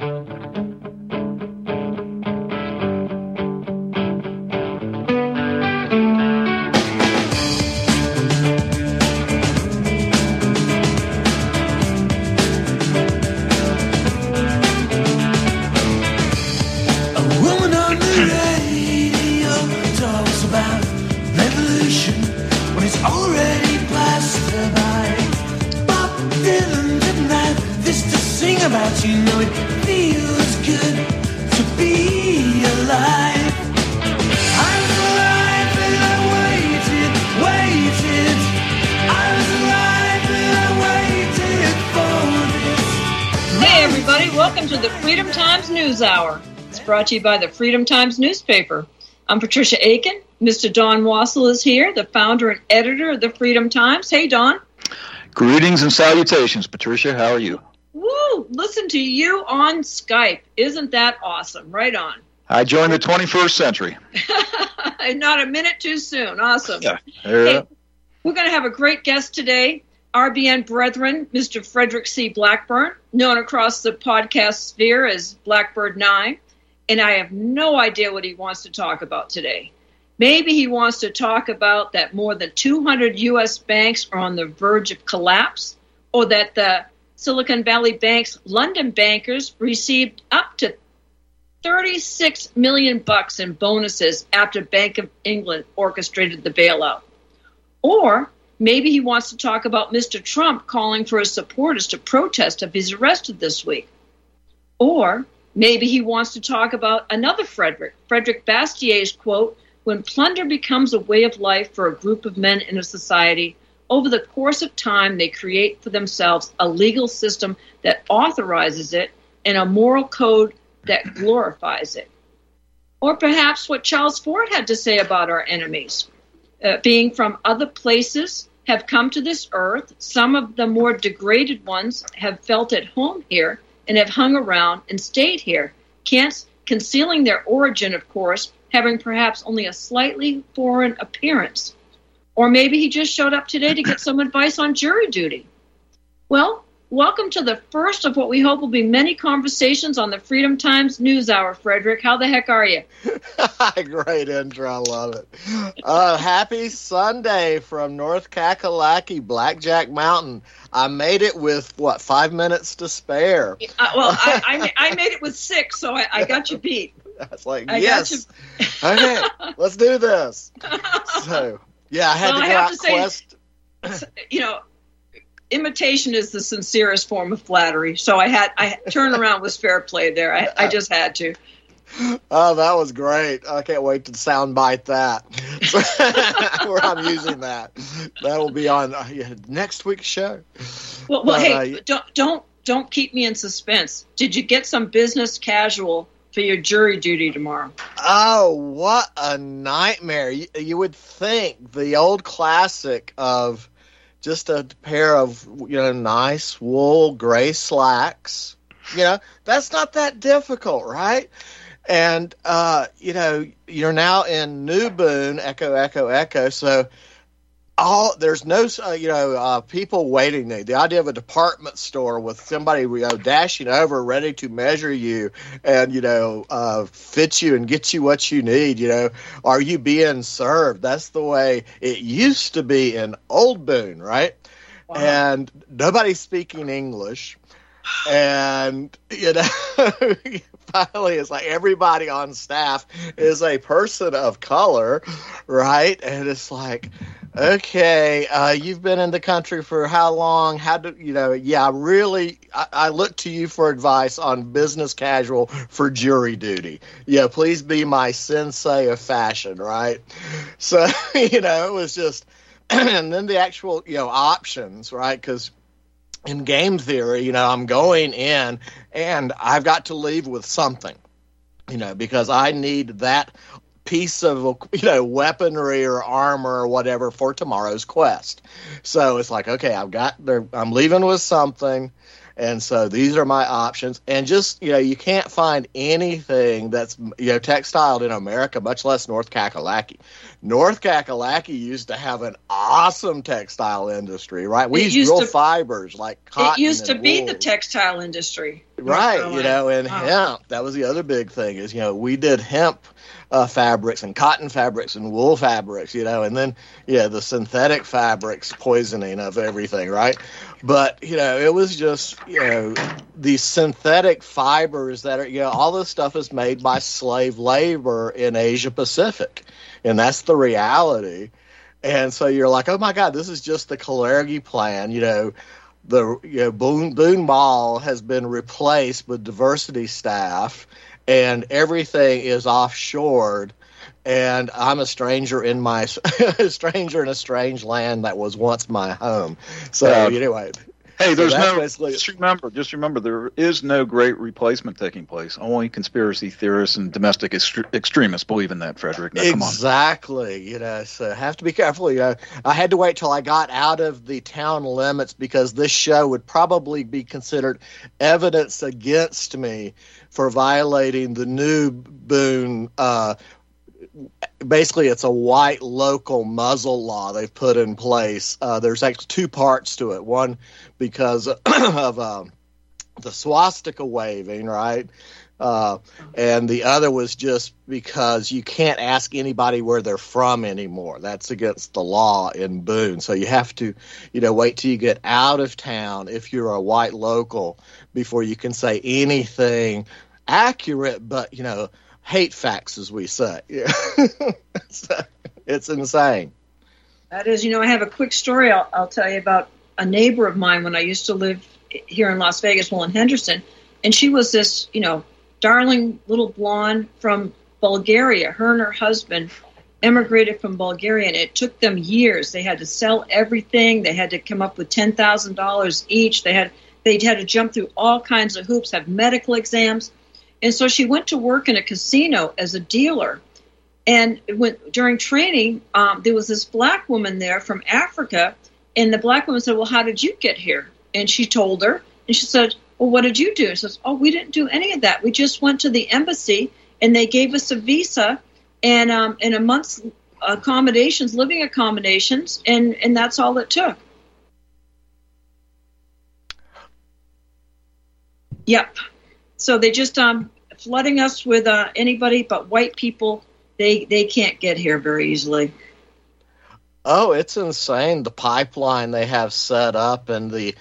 A brought to you by the Freedom Times newspaper. I'm Patricia Aiken. Mr. Don Wassall is here, the founder and editor of the Freedom Times. Hey, Don. Greetings and salutations, Patricia. How are you? Woo! Listen to you on Skype. Isn't that awesome? Right on. I joined the 21st century. Not a minute too soon. Awesome. Yeah. Hey, we're going to have a great guest today. RBN brethren, Mr. Frederick C. Blackburn, known across the podcast sphere as Blackbird 9. And I have no idea what he wants to talk about today. Maybe he wants to talk about that more than 200 U.S. banks are on the verge of collapse, or that the Silicon Valley Bank's London bankers received up to 36 million bucks in bonuses after Bank of England orchestrated the bailout. Or maybe he wants to talk about Mr. Trump calling for his supporters to protest if he's arrested this week. Or maybe he wants to talk about another Frederick, Frederick Bastiat's quote, when plunder becomes a way of life for a group of men in a society, over the course of time they create for themselves a legal system that authorizes it and a moral code that glorifies it. Or perhaps what Charles Ford had to say about our enemies. Uh, being from other places, have come to this earth. Some of the more degraded ones have felt at home here and have hung around and stayed here, concealing their origin, of course, having perhaps only a slightly foreign appearance. Or maybe he just showed up today to get some advice on jury duty. Well, welcome to the first of what we hope will be many conversations on the Freedom Times News Hour, Frederick. How the heck are you? Great intro. I love it. Uh, happy Sunday from North Kakalaki, Blackjack Mountain. I made it with, what, five minutes to spare? Uh, well, I, I, I made it with six, so I, I got you beat. That's like, I got yes. okay, let's do this. So, yeah, I had Well, to go out to say- quest. you know, imitation is the sincerest form of flattery. So I had I turn around was fair play there. I, I just had to. Oh, that was great. I can't wait to soundbite that. Where I'm using that. That will be on uh, next week's show. Well, well, But, hey, uh, don't don't don't keep me in suspense. Did you get some business casual for your jury duty tomorrow? Oh, what a nightmare. You, you would think the old classic of just a pair of, you know, nice wool gray slacks. You know, that's not that difficult, right? And, uh, you know, you're now in New Boone, Echo, Echo, Echo. So, all there's no uh, you know uh, people waiting there. The idea of a department store with somebody you know dashing over, ready to measure you and you know uh, fit you and get you what you need. You know, are you being served? That's the way it used to be in Old Boone, right? And nobody's speaking English, and you know. Finally, it's like everybody on staff is a person of color, right? And it's like, okay, uh, you've been in the country for how long? How do you know? Yeah, really, I, I look to you for advice on business casual for jury duty. Yeah, please be my sensei of fashion, right? So, you know, it was just, and then the actual, you know, options, right? Because in game theory, you know, I'm going in and I've got to leave with something, you know, because I need that piece of you know weaponry or armor or whatever for tomorrow's quest. So it's like, okay, I've got there I'm leaving with something and so these are my options and just you know you can't find anything that's you know textiled in America much less North Kakalaki. North Kakalaki used to have an awesome textile industry, right? We used, used real to- fibers like cotton it used to be the textile industry. right you know and Wow. hemp that was the other big thing is you know we did hemp uh, fabrics and cotton fabrics and wool fabrics you know and then yeah the synthetic fabrics poisoning of everything right but you know it was just you know the synthetic fibers that are you know all this stuff is made by slave labor in asia pacific and that's the reality and so you're like oh my god this is just the Kalergi plan you know the you know, Boone, Boone Mall has been replaced with diversity staff, and everything is offshored. And I'm a stranger in my a stranger in a strange land that was once my home. So anyway, Hey, there's that's no. basically- Just remember, just remember, there is no great replacement taking place. Only conspiracy theorists and domestic extre- extremists believe in that, Frederick. Now, come on. Exactly. You know, so have to be careful. You know, I had to wait till I got out of the town limits because this show would probably be considered evidence against me for violating the new Boone. Uh, basically, it's a white local muzzle law they've put in place. Uh, there's actually two parts to it. One because of um, the swastika waving, right? Uh, and the other was just because you can't ask anybody where they're from anymore. That's against the law in Boone. So you have to, you know, wait till you get out of town if you're a white local before you can say anything accurate, but you know, hate facts, as we say. Yeah, So, it's insane. That is, you know, I have a quick story I'll, I'll tell you about a neighbor of mine when I used to live here in Las Vegas, well, in Henderson. And she was this, you know, darling little blonde from Bulgaria. Her and her husband emigrated from Bulgaria, and it took them years. They had to sell everything. They had to come up with ten thousand dollars each. They had they had to jump through all kinds of hoops, have medical exams, and so she went to work in a casino as a dealer. And when during training, um, there was this black woman there from Africa, and the black woman said, "Well, how did you get here?" And she told her, and she said, "Well, what did you do?" She says, "Oh, we didn't do any of that. We just went to the embassy, and they gave us a visa, and um, and a month's accommodations, living accommodations, and and that's all it took." Yep. So they just um flooding us with uh, anybody but white people. They they can't get here very easily. Oh, it's insane the pipeline they have set up and the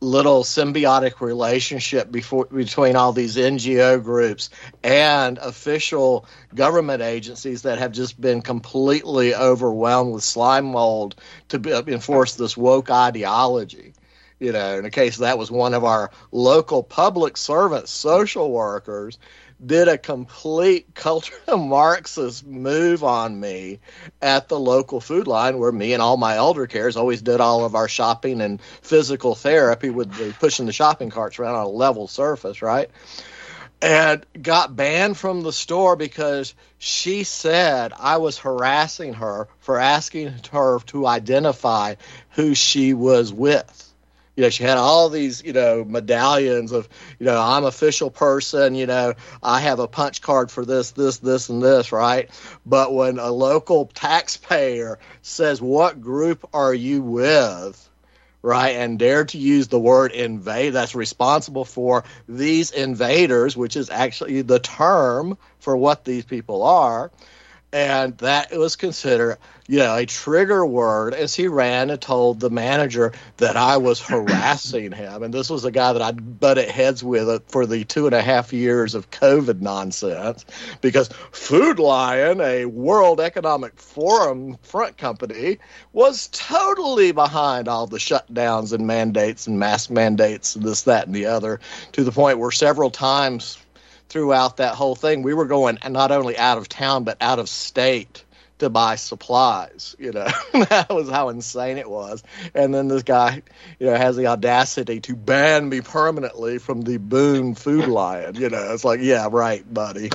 little symbiotic relationship before, between all these NGO groups and official government agencies that have just been completely overwhelmed with slime mold to be, enforce this woke ideology. You know, in the case that was one of our local public servants, social workers, did a complete culture Marxist move on me at the local food line where me and all my elder cares always did all of our shopping and physical therapy with the pushing the shopping carts around on a level surface, right? And got banned from the store because she said I was harassing her for asking her to identify who she was with you know, she had all these, you know, medallions of, you know, I'm official person, you know, I have a punch card for this, this, this, and this, right? But when a local taxpayer says, what group are you with? Right, and dare to use the word invade that's responsible for these invaders, which is actually the term for what these people are and that was considered you know a trigger word as he ran and told the manager that i was harassing him. And this was a guy that I'd butted heads with for the two and a half years of covid nonsense because food lion a world economic forum front company was totally behind all the shutdowns and mandates and mask mandates and this that and the other to the point where several times throughout that whole thing, we were going not only out of town but out of state to buy supplies. You know, that was how insane it was. And then this guy, you know, has the audacity to ban me permanently from the Boone Food Lion. You know, it's like, yeah, right, buddy.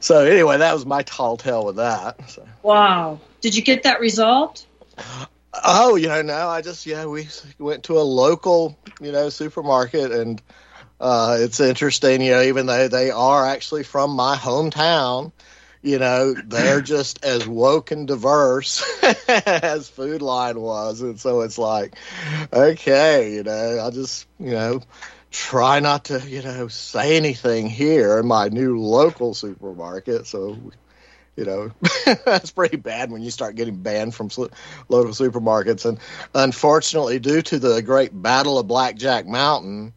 So anyway, that was my tall tale with that. So. Wow. Did you get that resolved? Oh, you know, no, I just yeah, we went to a local, you know, supermarket and uh, it's interesting, you know, even though they are actually from my hometown, you know, they're just as woke and diverse as Food Lion was. And so it's like, okay, you know, I just, you know, try not to, you know, say anything here in my new local supermarket. So, you know, that's pretty bad when you start getting banned from su- local supermarkets. And unfortunately, due to the great Battle of Blackjack Mountain,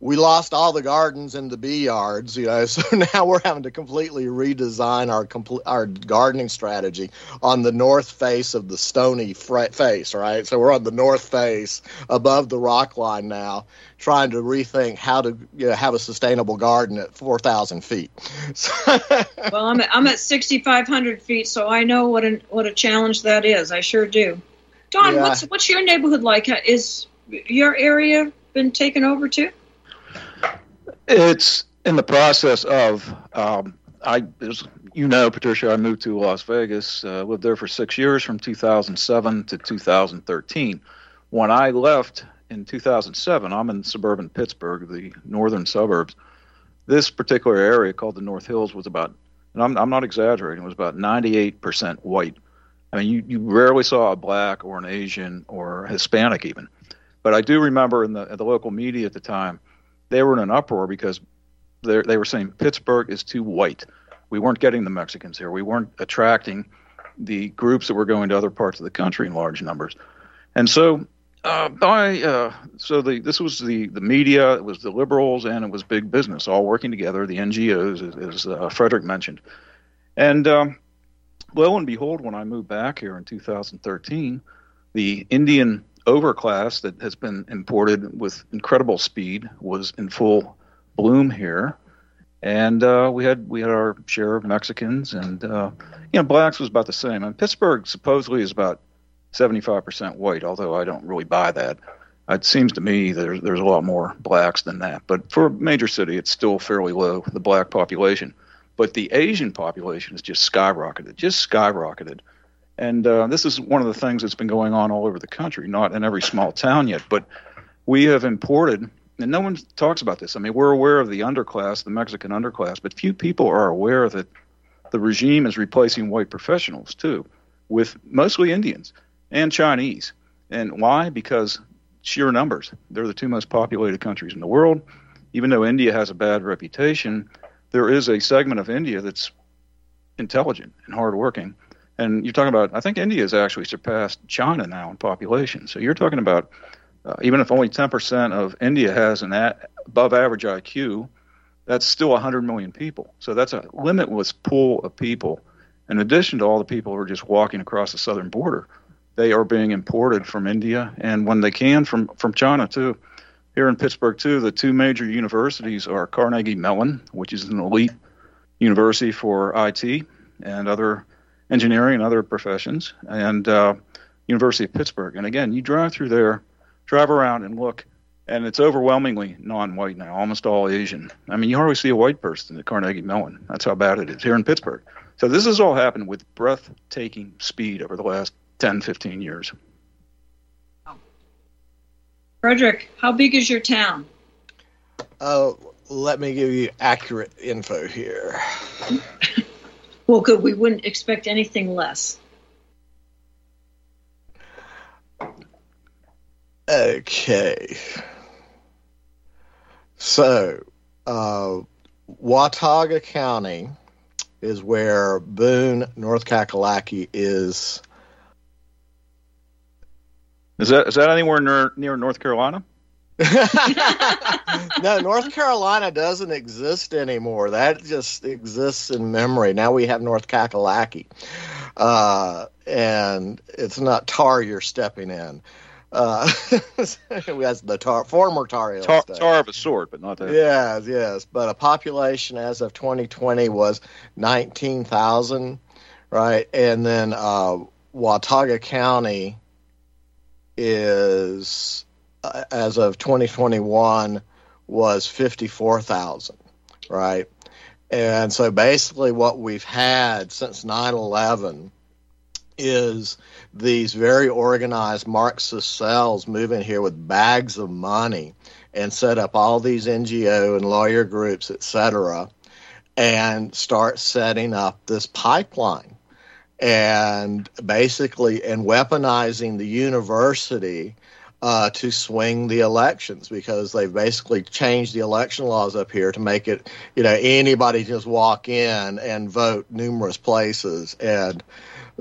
we lost all the gardens and the bee yards, you know. So now we're having to completely redesign our complete our gardening strategy on the north face of the stony face, right? So we're on the north face above the rock line now, trying to rethink how to you know, have a sustainable garden at four thousand feet. well, I'm at, I'm at sixty five hundred feet, so I know what a what a challenge that is. I sure do. Don, yeah. what's what's your neighborhood like? Is your area been taken over too? It's in the process of. Um, I, you know, Patricia, I moved to Las Vegas. Uh, lived there for six years, from 2007 to 2013. When I left in 2007, I'm in suburban Pittsburgh, the northern suburbs. This particular area called the North Hills was about, and I'm, I'm not exaggerating, it was about 98% white. I mean, you, you rarely saw a black or an Asian or Hispanic even. But I do remember in the, in the local media at the time, they were in an uproar because they were saying Pittsburgh is too white. We weren't getting the Mexicans here. We weren't attracting the groups that were going to other parts of the country in large numbers. And so, uh, uh, so the this was the the media, it was the liberals, and it was big business all working together. The NGOs, as, as uh, Frederick mentioned, and um, lo and behold, when I moved back here in 2013, the Indian overclass that has been imported with incredible speed was in full bloom here, and uh, we had we had our share of Mexicans, and uh, you know blacks was about the same. And Pittsburgh supposedly is about 75% white, although I don't really buy that. It seems to me there's there's a lot more blacks than that, but for a major city, it's still fairly low the black population. But the Asian population has just skyrocketed, just skyrocketed. And uh, this is one of the things that's been going on all over the country, not in every small town yet, but we have imported, and no one talks about this. I mean, we're aware of the underclass, the Mexican underclass, but few people are aware that the regime is replacing white professionals too, with mostly Indians and Chinese. And why? Because sheer numbers. They're the two most populated countries in the world. Even though India has a bad reputation, there is a segment of India that's intelligent and hardworking and you're talking about, I think India has actually surpassed China now in population. So you're talking about, uh, even if only 10% of India has an a- above average IQ, that's still 100 million people. So that's a limitless pool of people. In addition to all the people who are just walking across the southern border, they are being imported from India and when they can from, from China too. Here in Pittsburgh too, the two major universities are Carnegie Mellon, which is an elite university for IT and other engineering and other professions, and uh, University of Pittsburgh. And again, you drive through there, drive around and look, and it's overwhelmingly non-white now, almost all Asian. I mean, you hardly see a white person at Carnegie Mellon. That's how bad it is here in Pittsburgh. So this has all happened with breathtaking speed over the last 10, 15 years. Frederick, how big is your town? Uh, let me give you accurate info here. Well, good. We wouldn't expect anything less. Okay. So, uh, Watauga County is where Boone, North Kakalaki is. Is that is that anywhere near near North Carolina? no, North Carolina doesn't exist anymore. That just exists in memory. Now we have North Kakalaki. Uh, and it's not tar you're stepping in. Uh, has the tar, former Tar Tar, tar of a sort, but not that. Yes, yes. But a population as of 2020 was 19,000, right? And then uh, Watauga County is uh, as of 2021 was 54,000, right? And so basically, what we've had since 9 11 is these very organized Marxist cells moving here with bags of money and set up all these NGO and lawyer groups, et cetera, and start setting up this pipeline and basically and weaponizing the university uh, to swing the elections because they've basically changed the election laws up here to make it, you know, anybody just walk in and vote numerous places. And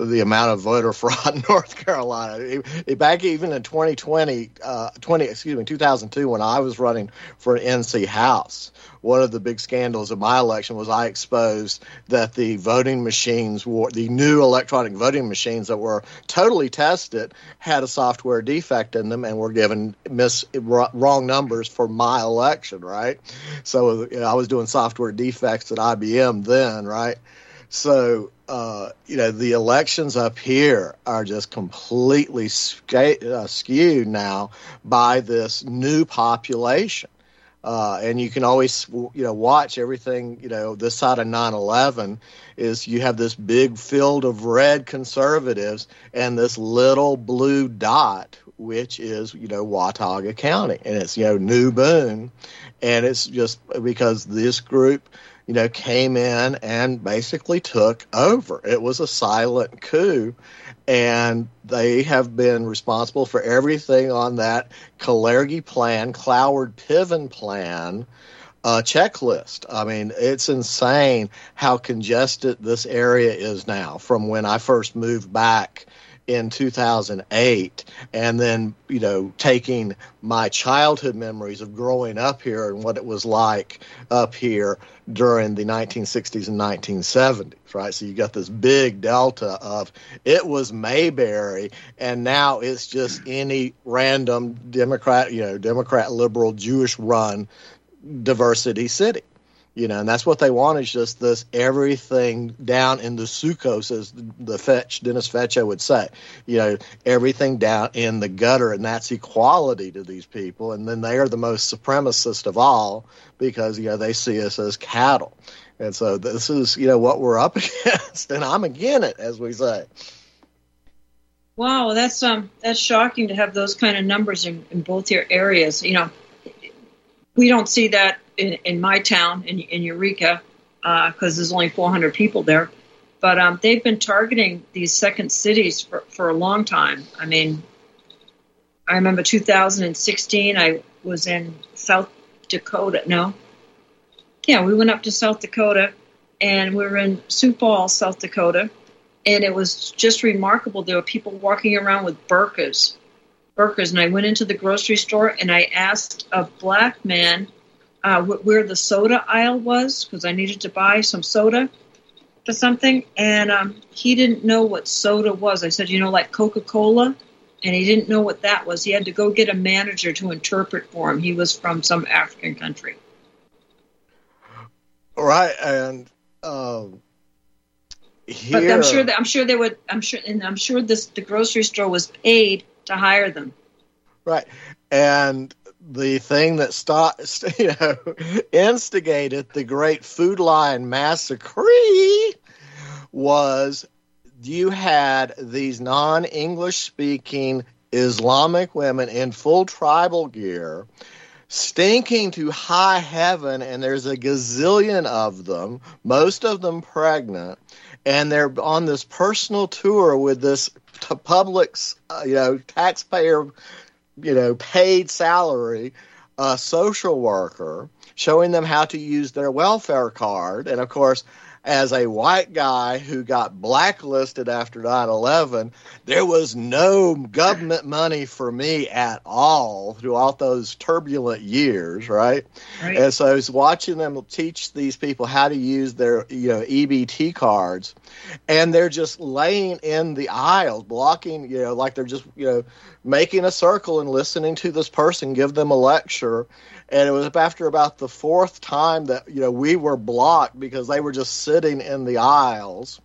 the amount of voter fraud in North Carolina. Back even in 2020, uh, 20, excuse me, 2002, when I was running for an NC House, one of the big scandals of my election was I exposed that the voting machines, were, the new electronic voting machines that were totally tested, had a software defect in them and were given miss wrong numbers for my election. Right, so you know, I was doing software defects at IBM then. Right, so uh, you know, the elections up here are just completely uh, skewed now by this new population. Uh, and you can always, you know, watch everything, you know, this side of 9-11 is you have this big field of red conservatives and this little blue dot, which is, you know, Watauga County. And it's, you know, New Boone. And it's just because this group – you know, came in and basically took over. It was a silent coup, and they have been responsible for everything on that Kalergi plan, Cloward Piven plan. Uh, checklist. I mean, it's insane how congested this area is now from when I first moved back in 2008 and then you know taking my childhood memories of growing up here and what it was like up here during the 1960s and 1970s right? So you got this big delta of it was mayberry and now it's just any random democrat you know democrat liberal jewish run diversity city you know, and that's what they want is just this everything down in the sukkos, as the fetch Dennis Fetcho would say. You know, everything down in the gutter, and that's equality to these people. And then they are the most supremacist of all because you know they see us as cattle. And so this is you know what we're up against, and I'm again it, as we say. Wow, that's um that's shocking to have those kind of numbers in, in both your areas. You know, we don't see that in, in my town in, in Eureka because uh, there's only 400 people there. But um, they've been targeting these second cities for, for a long time. I mean, I remember 2016, I was in South Dakota. No, yeah, we went up to South Dakota and we were in Sioux Falls, South Dakota. And it was just remarkable. There were people walking around with burqas, burqas. And I went into the grocery store and I asked a black man uh, where the soda aisle was because I needed to buy some soda for something, and um, he didn't know what soda was. I said, you know, like Coca Cola, and he didn't know what that was. He had to go get a manager to interpret for him. He was from some African country. Right, and um, here, but I'm sure that I'm sure they would. I'm sure, and I'm sure this the grocery store was paid to hire them. Right, and the thing that you know, instigated the great Food Lion massacre was you had these non-English speaking Islamic women in full tribal gear stinking to high heaven and there's a gazillion of them most of them pregnant and they're on this personal tour with this public uh, you know taxpayer you know, paid salary a social worker, showing them how to use their welfare card. And of course, as a white guy who got blacklisted after 9 11, there was no government money for me at all throughout those turbulent years, right? right? And so I was watching them teach these people how to use their you know EBT cards, and they're just laying in the aisles, blocking, you know, like they're just, you know, making a circle and listening to this person give them a lecture and it was after about the fourth time that you know we were blocked because they were just sitting in the aisles.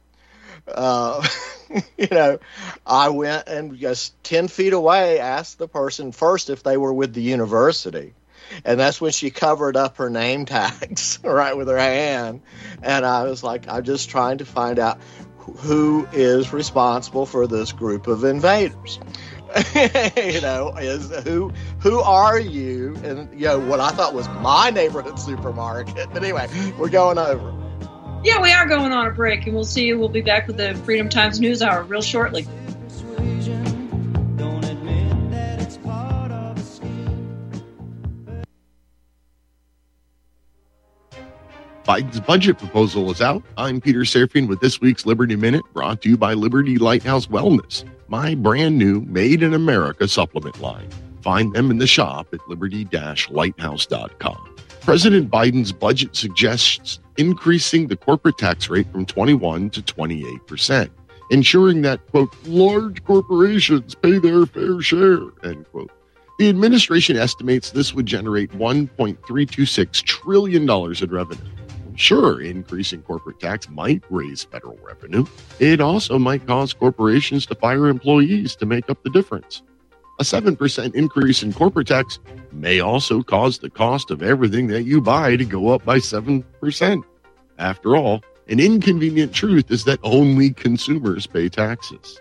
Uh, you know i went and just 10 feet away asked the person first if they were with the university. And that's when she covered up her name tags right with her hand. And i was like i'm just trying to find out who is responsible for this group of invaders you know, is who who are you? And you know what I thought was my neighborhood supermarket. But anyway, we're going over. Yeah, we are going on a break, and we'll see you. We'll be back with the Freedom Times News Hour real shortly. Biden's budget proposal is out. I'm Peter Serafine with this week's Liberty Minute, brought to you by Liberty Lighthouse Wellness, my brand new Made in America supplement line. Find them in the shop at liberty lighthouse.com. President Biden's budget suggests increasing the corporate tax rate from 21 to 28 percent, ensuring that, quote, large corporations pay their fair share, end quote. The administration estimates this would generate $1.326 trillion in revenue. Sure, increasing corporate tax might raise federal revenue. It also might cause corporations to fire employees to make up the difference. A 7% increase in corporate tax may also cause the cost of everything that you buy to go up by 7%. After all, an inconvenient truth is that only consumers pay taxes.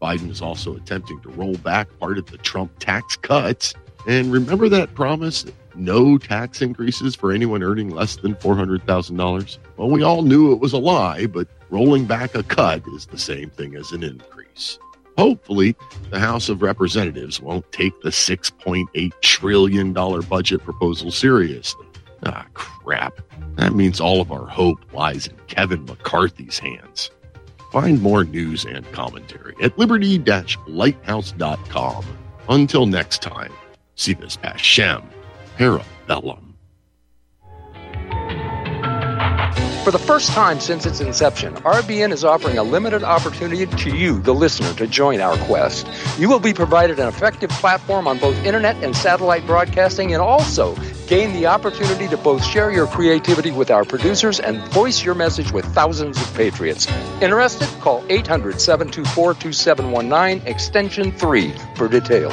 Biden is also attempting to roll back part of the Trump tax cuts. And remember that promise no tax increases for anyone earning less than $400,000? Well, we all knew it was a lie, but rolling back a cut is the same thing as an increase. Hopefully, the House of Representatives won't take the $6.8 trillion budget proposal seriously. Ah, crap. That means all of our hope lies in Kevin McCarthy's hands. Find more news and commentary at liberty lighthouse.com. Until next time, si vis pacem para bellum. For the first time since its inception, RBN is offering a limited opportunity to you, the listener, to join our quest. You will be provided an effective platform on both internet and satellite broadcasting and also gain the opportunity to both share your creativity with our producers and voice your message with thousands of patriots. Interested? Call 800 724 2719, extension 3 for details.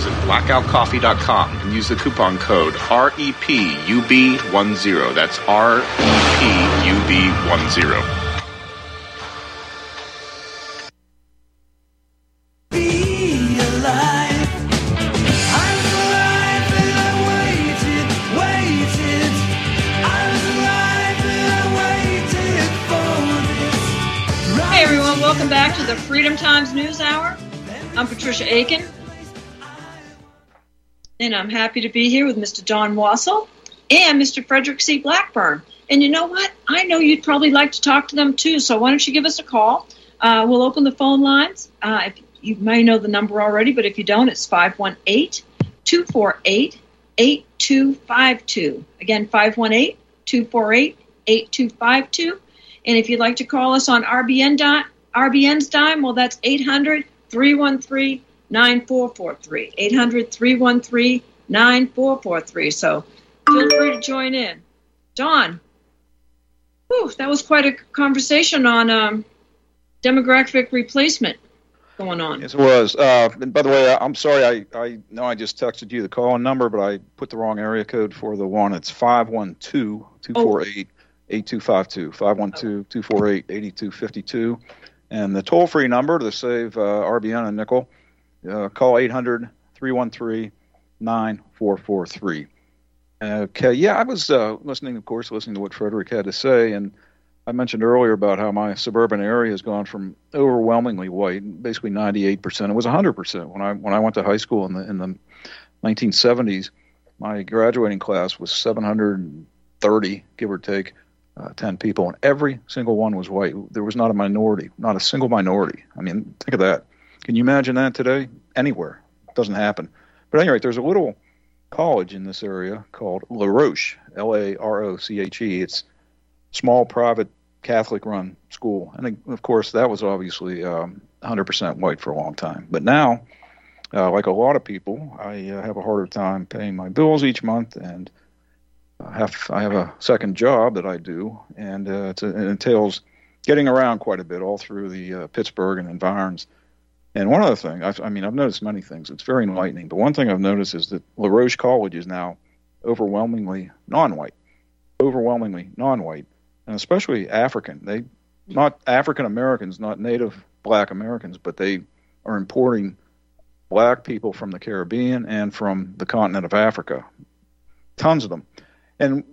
Visit blackoutcoffee.com and use the coupon code REPUB10. That's REPUB10. Be alive. I was alive and I waited, waited. I was alive and I waited for this. Hey everyone, welcome back to the Freedom Times News Hour. I'm Patricia Aiken, and I'm happy to be here with Mr. Don Wassall and Mr. Frederick C. Blackburn. And you know what? I know you'd probably like to talk to them too, so why don't you give us a call? Uh, we'll open the phone lines. Uh, if you may know the number already, but if you don't, it's 518 248 8252. Again, 518 248 8252. And if you'd like to call us on RBN dot, RBN's dime, well, that's 800 313 9443. 800 313 9443. So feel free to join in. Don, that was quite a conversation on um, demographic replacement going on. Yes, it was. Uh, and by the way, I'm sorry. I, I know I just texted you the call-in number, but I put the wrong area code for the one. It's 512-248-8252. 512-248-8252. And the toll-free number to save uh, RBN a nickel, uh, call 800-313-9443. Okay, yeah, I was uh, listening, of course, listening to what Frederick had to say, and I mentioned earlier about how my suburban area has gone from overwhelmingly white, basically 98%. It was 100% when I when I went to high school in the in the 1970s. My graduating class was 730, give or take, uh, 10 people, and every single one was white. There was not a minority, not a single minority. I mean, think of that. Can you imagine that today? Anywhere, it doesn't happen. But at any rate, there's a little college in this area called La Roche, L A R O C H E. It's small private Catholic run school. And of course, that was obviously um, 100% white for a long time. But now uh, like a lot of people, I uh, have a harder time paying my bills each month, and I have I have a second job that I do, and uh, it entails getting around quite a bit all through the uh, Pittsburgh and environs. And one other thing, I've, I mean, I've noticed many things. It's very enlightening. But one thing I've noticed is that LaRoche College is now overwhelmingly non-white, overwhelmingly non-white, and especially African. They not African Americans, not Native Black Americans, but they are importing black people from the Caribbean and from the continent of Africa. Tons of them. And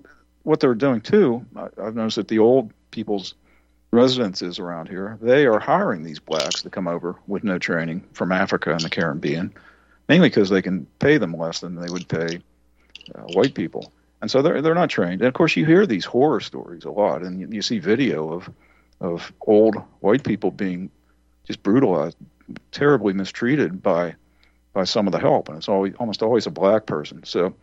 what they're doing too, I've noticed that the old people's residences around here, they are hiring these blacks to come over with no training from Africa and the Caribbean, mainly because they can pay them less than they would pay uh, white people. And so they're they're not trained. And of course, you hear these horror stories a lot, and you, you see video of of old white people being just brutalized, terribly mistreated by by some of the help, and it's always almost always a black person. So,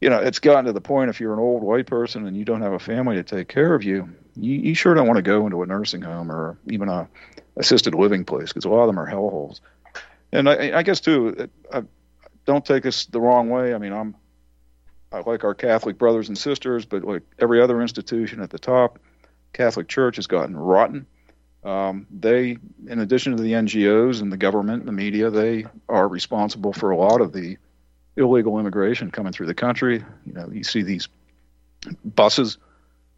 you know, it's gotten to the point if you're an old white person and you don't have a family to take care of you, you, you sure don't want to go into a nursing home or even a assisted living place because a lot of them are hellholes. And I, I guess too, I, don't take us the wrong way. I mean, I'm I like our Catholic brothers and sisters, but like every other institution at the top, Catholic Church has gotten rotten. Um, they, in addition to the NGOs and the government and the media, they are responsible for a lot of the illegal immigration coming through the country. You know, you see these buses,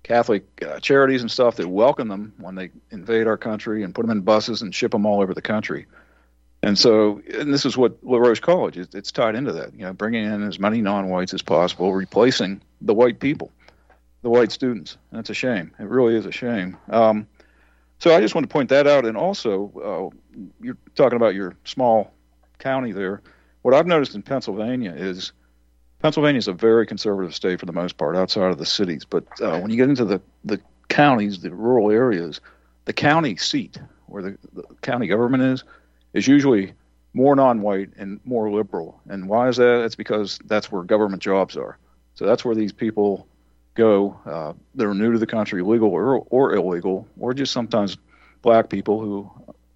Catholic uh, charities and stuff that welcome them when they invade our country and put them in buses and ship them all over the country. And so, and this is what La LaRoche College is. It's tied into that. You know, bringing in as many non-whites as possible, replacing the white people, the white students. And it's a shame. It really is a shame. Um, so I just want to point that out. And also, uh, you're talking about your small county there. What I've noticed in Pennsylvania is Pennsylvania is a very conservative state for the most part, outside of the cities. But uh, when you get into the the counties, the rural areas, the county seat where the, the county government is is usually more non-white and more liberal. And why is that? It's because that's where government jobs are. So that's where these people go uh, that are new to the country, legal or, or illegal, or just sometimes black people who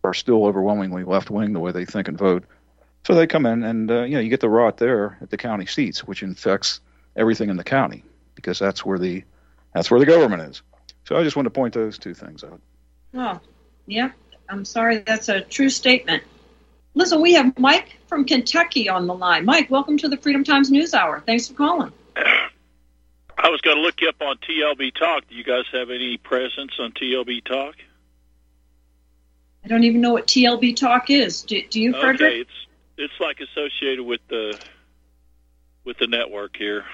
are still overwhelmingly left wing the way they think and vote. So they come in, and uh, you know you get the rot there at the county seats, which infects everything in the county because that's where the that's where the government is. So I just want to point those two things out. Oh, yeah. I'm sorry, that's a true statement. Listen, we have Mike from Kentucky on the line. Mike, welcome to the Freedom Times News Hour. Thanks for calling. I was going to look you up on TLB Talk. Do you guys have any presence on TLB Talk? I don't even know what TLB Talk is. Do, do you, Frederick? Okay, it's it's like associated with the with the network here.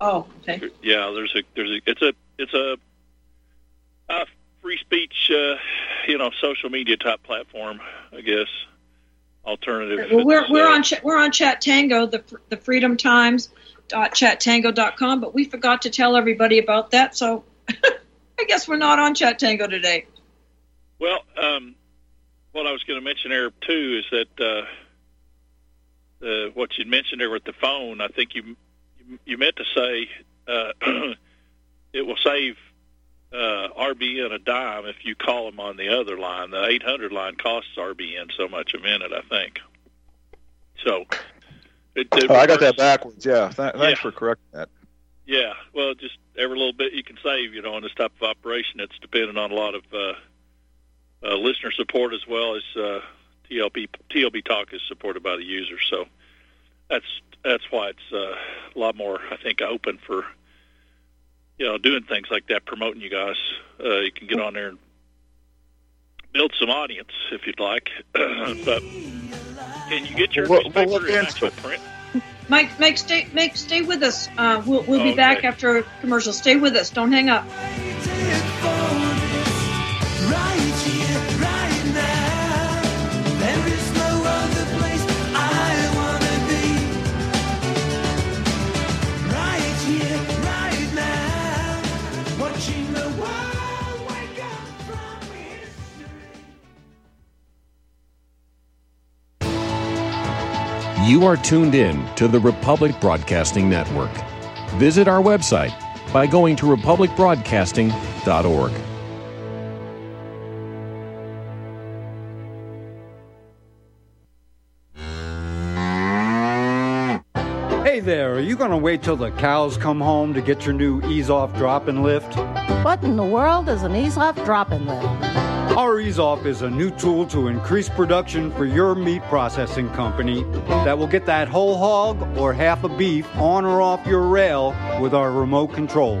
Oh, okay. Yeah, there's a there's a it's a it's a, a free speech, uh, you know, social media type platform, I guess. Alternative. Well, we're we're uh, on Ch- we're on Chatango, the the Freedom Times dot chatango.com, but we forgot to tell everybody about that, so I guess we're not on Chatango today. Well, um, what I was going to mention there too is that uh, uh, what you mentioned there with the phone. I think you you, meant to say uh, it will save uh, RBN a dime if you call them on the other line. The 800 line costs RBN so much a minute, I think. So. It, it Oh, I got that backwards. Yeah, Th- thanks Yeah. for correcting that. Yeah, well, just every little bit you can save, you know, on this type of operation. It's dependent on a lot of uh, uh, listener support as well as uh, TLB TLB Talk is supported by the user. So that's that's why it's uh, a lot more, I think, open for you know doing things like that, promoting you guys. Uh, you can get on there and build some audience if you'd like. but can you get your We'll- we'll newspaper look in actual print? Mike, Mike, stay, Mike, stay with us. Uh, we'll we'll be Okay. back after a commercial. Stay with us. Don't hang up. You are tuned in to the Republic Broadcasting Network. Visit our website by going to republicbroadcasting.org. Hey there, are you going to wait till the cows come home to get your new ease off drop and lift? What in the world is an ease off drop and lift? Our Ease Off is a new tool to increase production for your meat processing company that will get that whole hog or half a beef on or off your rail with our remote control.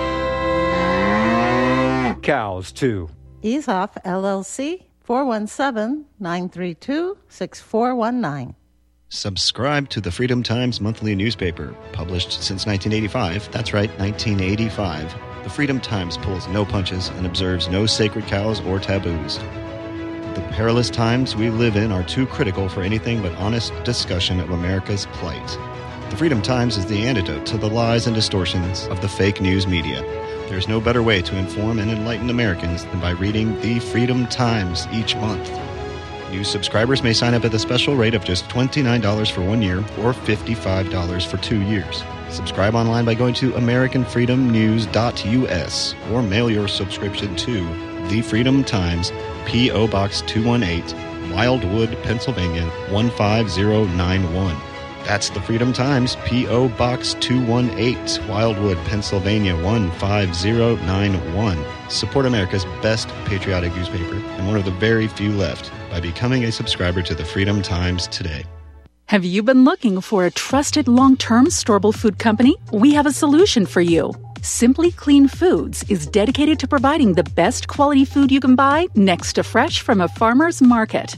Cows, too. Ease LLC 417 932 6419. Subscribe to the Freedom Times monthly newspaper, published since 1985. That's right, 1985. The Freedom Times pulls no punches and observes no sacred cows or taboos. The perilous times we live in are too critical for anything but honest discussion of America's plight. The Freedom Times is the antidote to the lies and distortions of the fake news media. There's no better way to inform and enlighten Americans than by reading the Freedom Times each month. New subscribers may sign up at the special rate of just $29 for one year or $55 for two years. Subscribe online by going to AmericanFreedomNews.us or mail your subscription to The Freedom Times, P.O. Box 218, Wildwood, Pennsylvania 15091. That's The Freedom Times, P.O. Box 218, Wildwood, Pennsylvania 15091. Support America's best patriotic newspaper and one of the very few left by becoming a subscriber to The Freedom Times today. Have you been looking for a trusted long term storable food company? We have a solution for you. Simply Clean Foods is dedicated to providing the best quality food you can buy next to fresh from a farmer's market.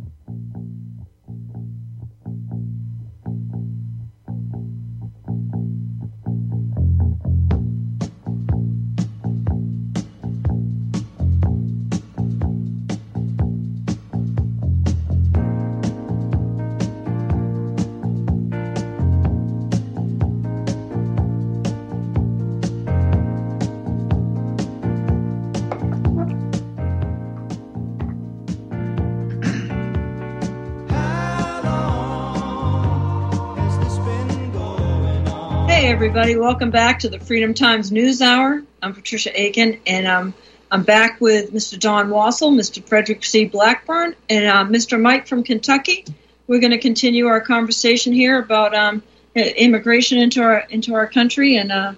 Everybody, welcome back to the Freedom Times News Hour. I'm Patricia Aiken, and um, I'm back with Mr. Don Wassall, Mr. Frederick C. Blackburn, and uh, Mr. Mike from Kentucky. We're going to continue our conversation here about um, immigration into our into our country and uh,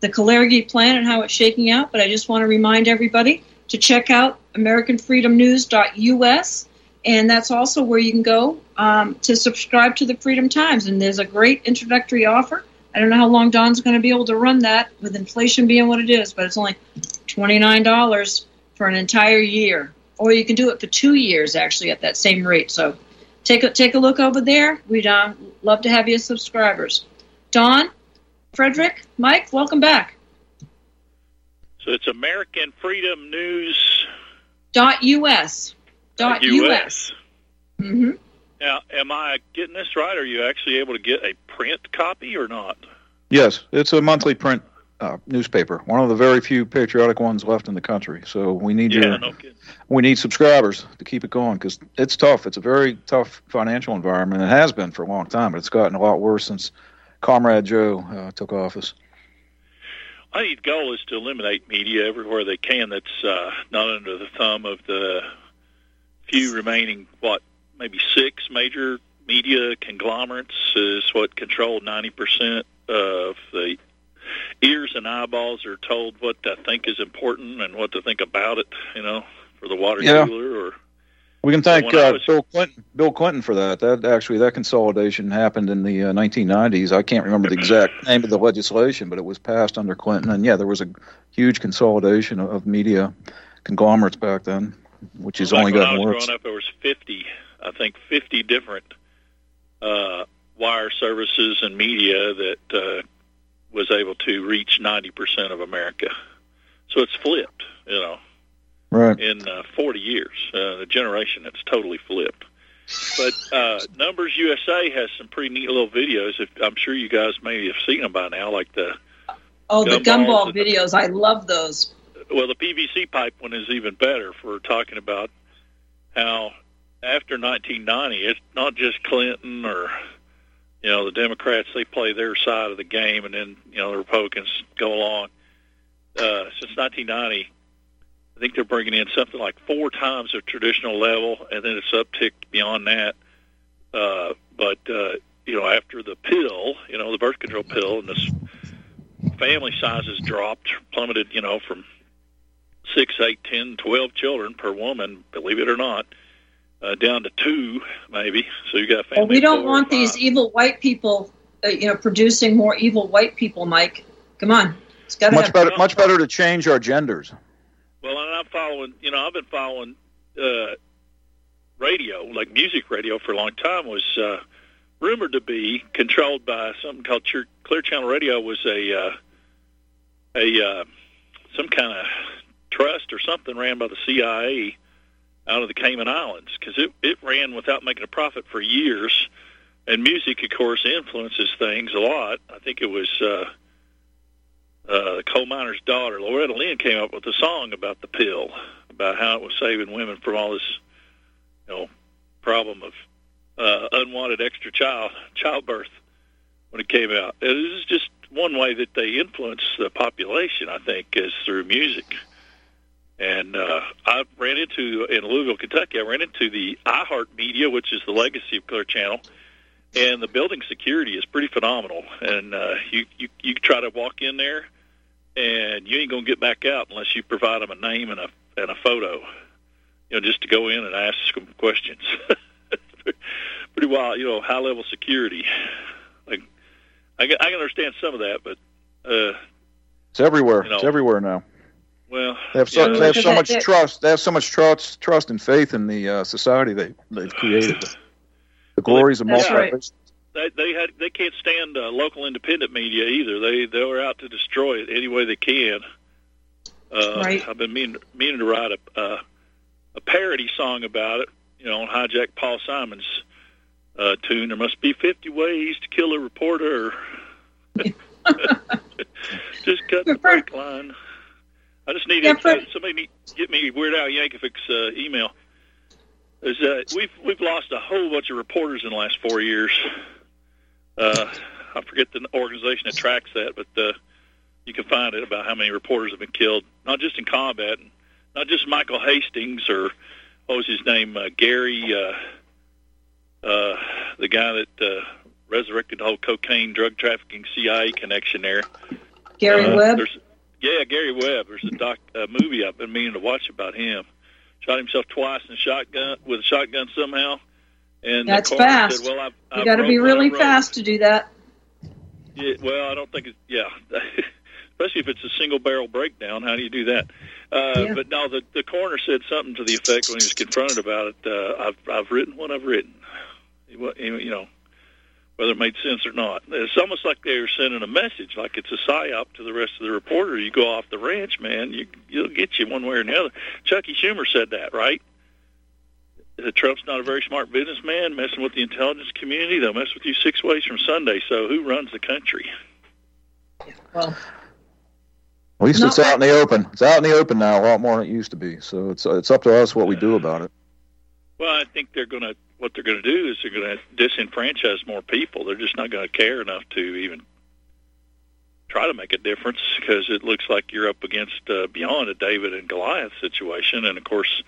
the Kalergi plan and how it's shaking out. But I just want to remind everybody to check out AmericanFreedomNews.us, and that's also where you can go um, to subscribe to the Freedom Times. And there's a great introductory offer. I don't know how long Don's going to be able to run that with inflation being what it is, but it's only $29 for an entire year. Or you can do it for two years, actually, at that same rate. So take a, take a look over there. We'd uh, love to have you as subscribers. Don, Frederick, Mike, welcome back. So it's American Freedom News. Dot US. Dot US. Mm-hmm. Now, am I getting this right? Are you actually able to get a print copy or not? Yes, it's a monthly print uh, newspaper, one of the very few patriotic ones left in the country. So we need Yeah, your, no we need subscribers to keep it going because it's tough. It's a very tough financial environment. It has been for a long time, but it's gotten a lot worse since Comrade Joe uh, took office. I think the goal is to eliminate media everywhere they can that's uh, not under the thumb of the few remaining, what, maybe six major media conglomerates is what control 90% of the ears and eyeballs are told what to think is important and what to think about it, you know, for the water Yeah. cooler or We can thank uh, was- Bill Clinton. Bill Clinton for that. That actually that consolidation happened in the uh, 1990s. I can't remember the exact name of the legislation, but it was passed under Clinton. And yeah, there was a huge consolidation of, of media conglomerates back then, which has Back only gotten worse. growing up, there was 50, I think, 50 different uh, wire services and media that uh, was able to reach 90% of America. So it's flipped, you know, Right. in uh, 40 years. Uh, the generation it's totally flipped. But uh, NumbersUSA has some pretty neat little videos. If, I'm sure you guys maybe have seen them by now, like the Oh, the Gumballs gumball videos. I love those. well, the PVC pipe one is even better for talking about how after 1990, it's not just Clinton or you know the Democrats. They play their side of the game, and then you know the Republicans go along. Uh, since 1990, I think they're bringing in something like four times the traditional level, and then it's upticked beyond that. Uh, but uh, you know, after the pill, you know, the birth control pill, and this family sizes dropped, plummeted, you know, from six, eight, ten, twelve children per woman, believe it or not, down to two maybe. So you got family. Well, we don't four or want these evil white people, uh, you know, producing more evil white people, Mike. Come on. It's got Much better. Much better to change our genders. Well, and I'm following. You know, I've been following uh, radio, like music radio, for a long time. Was uh, rumored to be controlled by something called Clear, Clear Channel Radio. Was a uh, a uh, some kind of trust or something ran by the CIA out of the Cayman Islands because it it ran without making a profit for years. And music, of course, influences things a lot. I think it was. Uh, uh, the coal miner's daughter, Loretta Lynn, came up with a song about the pill, about how it was saving women from all this, you know, problem of uh, unwanted extra child childbirth when it came out. It is just one way that they influence the population. I think is through music. And uh, I ran into in Louisville, Kentucky. I ran into the iHeart Media, which is the legacy of Clear Channel, and the building security is pretty phenomenal. And uh, you you you try to walk in there, and you ain't gonna get back out unless you provide them a name and a and a photo. You know, just to go in and ask them questions. pretty wild, you know, high level security. Like I I can understand some of that, but uh, It's everywhere. You know. it's everywhere now. Well, They have so you know, they have so much that- trust. They have so much trust, trust and faith in the uh, society they they've created. The glories of That's multi. right. they they had they can't stand uh, local independent media either. They they're out to destroy it any way they can. Uh, Right. I've been meaning meaning to write a uh, a parody song about it. You know, on hijack Paul Simon's uh, tune. There must be fifty ways to kill a reporter. just cut the brake line. I just need Yeah, to somebody need, get me Weird Al Yankovic's uh, email. Is uh, we've we've lost a whole bunch of reporters in the last four years. Uh, I forget the organization that tracks that, but uh, you can find it about how many reporters have been killed, not just in combat, not just Michael Hastings or what was his name, uh, Gary, uh, uh, the guy that uh, resurrected the whole cocaine, drug trafficking, CIA connection there. Gary Uh, Webb. There's, yeah, Gary Webb. There's a doc a movie I've been meaning to watch about him. Shot himself twice in a shotgun with a shotgun somehow. And That's the coroner fast. Said, well, I've, You got to be I really fast to do that. Yeah, well, I don't think it's yeah, especially if it's a single barrel breakdown. How do you do that? Uh, Yeah. But no, the the coroner said something to the effect when he was confronted about it. Uh, I've I've written what I've written. He wa- he- You know, whether it made sense or not. It's almost like they were sending a message, like it's a psyop to the rest of the reporters. You go off the ranch, man, you you'll get you one way or the other. Chucky Schumer said that, right? That Trump's not a very smart businessman, messing with the intelligence community. They'll mess with you six ways from Sunday. So who runs the country? Well, At least Not it's out in the open. It's out in the open now, a lot more than it used to be. So it's it's up to us what we do uh, about it. Well, I think they're going to what they're going to do is they're going to disenfranchise more people. They're just not going to care enough to even try to make a difference because it looks like you're up against uh, beyond a David and Goliath situation. And of course,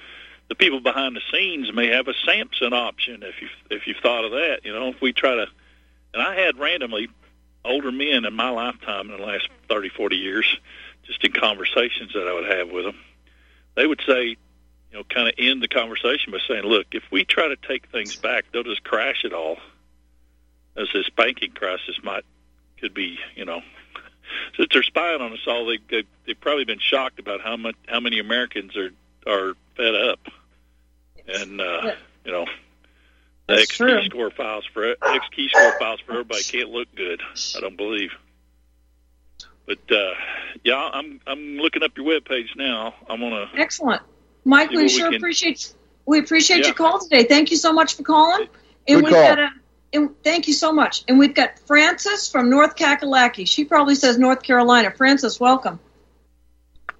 the people behind the scenes may have a Samson option if you if you've thought of that. You know, if we try to, and I had randomly older men in my lifetime in the last thirty, forty years, just in conversations that I would have with them, they would say, you know, kind of end the conversation by saying, "Look, if we try to take things back, they'll just crash it all." As this banking crisis might could be, you know, since they're spying on us all, they, they they've probably been shocked about how much how many Americans are are fed up, and uh, you know, the That's X true. key score files for XKeyscore files for everybody can't look good. I don't believe. But uh, yeah, I'm I'm looking up your webpage now. I'm gonna Excellent. Mike, See we what we sure can- appreciate we appreciate Yeah. your call today. Thank you so much for calling. And Good we've call. got a and thank you so much. And we've got Frances from North Kakalaki. She probably says North Carolina. Frances, welcome.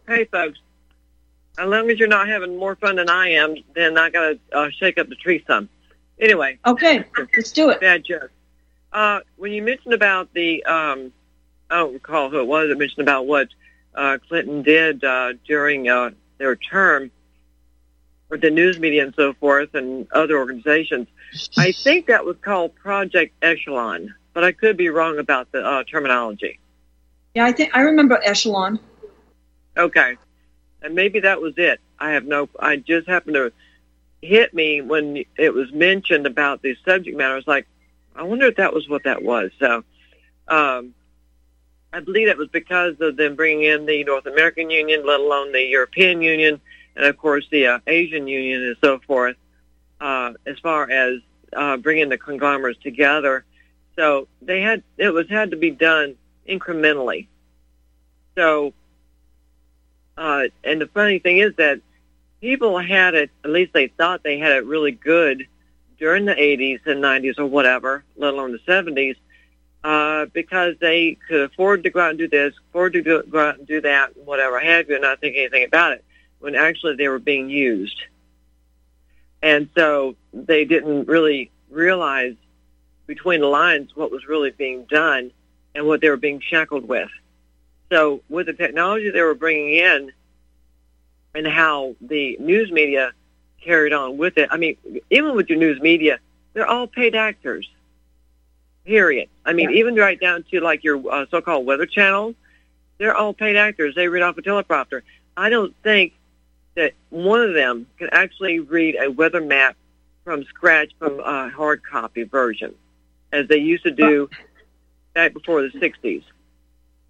Hey, folks. As long as you're not having more fun than I am, then I got to uh, shake up the tree some. Anyway. Okay, let's do it. Bad joke. Uh, when you mentioned about the, um, I don't recall who it was that mentioned about what uh, Clinton did uh, during uh, their term with the news media and so forth and other organizations. I think that was called Project Echelon, but I could be wrong about the uh, terminology. Yeah, I think I remember Echelon. Okay. And maybe that was it. I have no, I just happened to hit me when it was mentioned about the subject matter. I was like, I wonder if that was what that was. So, um, I believe that was because of them bringing in the North American Union, let alone the European Union, and of course the uh, Asian Union and so forth, uh, as far as uh, bringing the conglomerates together. So they had, it was had to be done incrementally. So uh, and the funny thing is that people had it, at least they thought they had it really good during the 80s and 90s or whatever, let alone the 70s, uh, because they could afford to go out and do this, afford to go, go out and do that, whatever have you, and not think anything about it, when actually they were being used. And so they didn't really realize between the lines what was really being done and what they were being shackled with. So with the technology they were bringing in and how the news media carried on with it, I mean, even with your news media, they're all paid actors. Period. I mean, even right down to like your uh, so-called weather channel, they're all paid actors. They read off a teleprompter. I don't think that one of them can actually read a weather map from scratch from a hard copy version, as they used to do back before the 60s.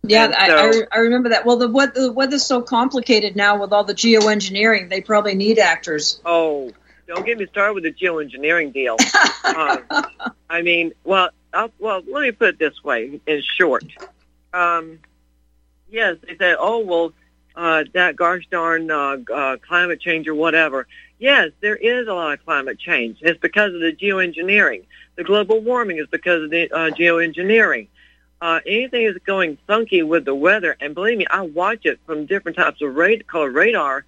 Yeah, so- I, I remember that. Well, the, what, the weather's so complicated now with all the geoengineering. They probably need actors. Oh, don't get me started with the geoengineering deal. uh, I mean, well, I'll, well, let me put it this way in short. Um, yes, they said, oh, well, uh, that gosh darn uh, uh, climate change or whatever. Yes, there is a lot of climate change. It's because of the geoengineering. The global warming is because of the uh, geoengineering. Uh, anything is going funky with the weather, and believe me, I watch it from different types of radar, color radar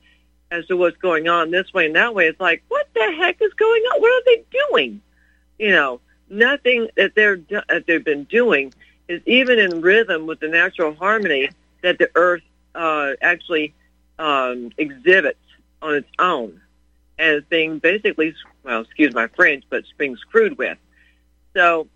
as to what's going on this way and that way. It's like, what the heck is going on? What are they doing? You know, nothing that they're do- that they've been doing is even in rhythm with the natural harmony that the Earth uh, actually um, exhibits on its own, as being basically, well, excuse my French, but it's being screwed with. So.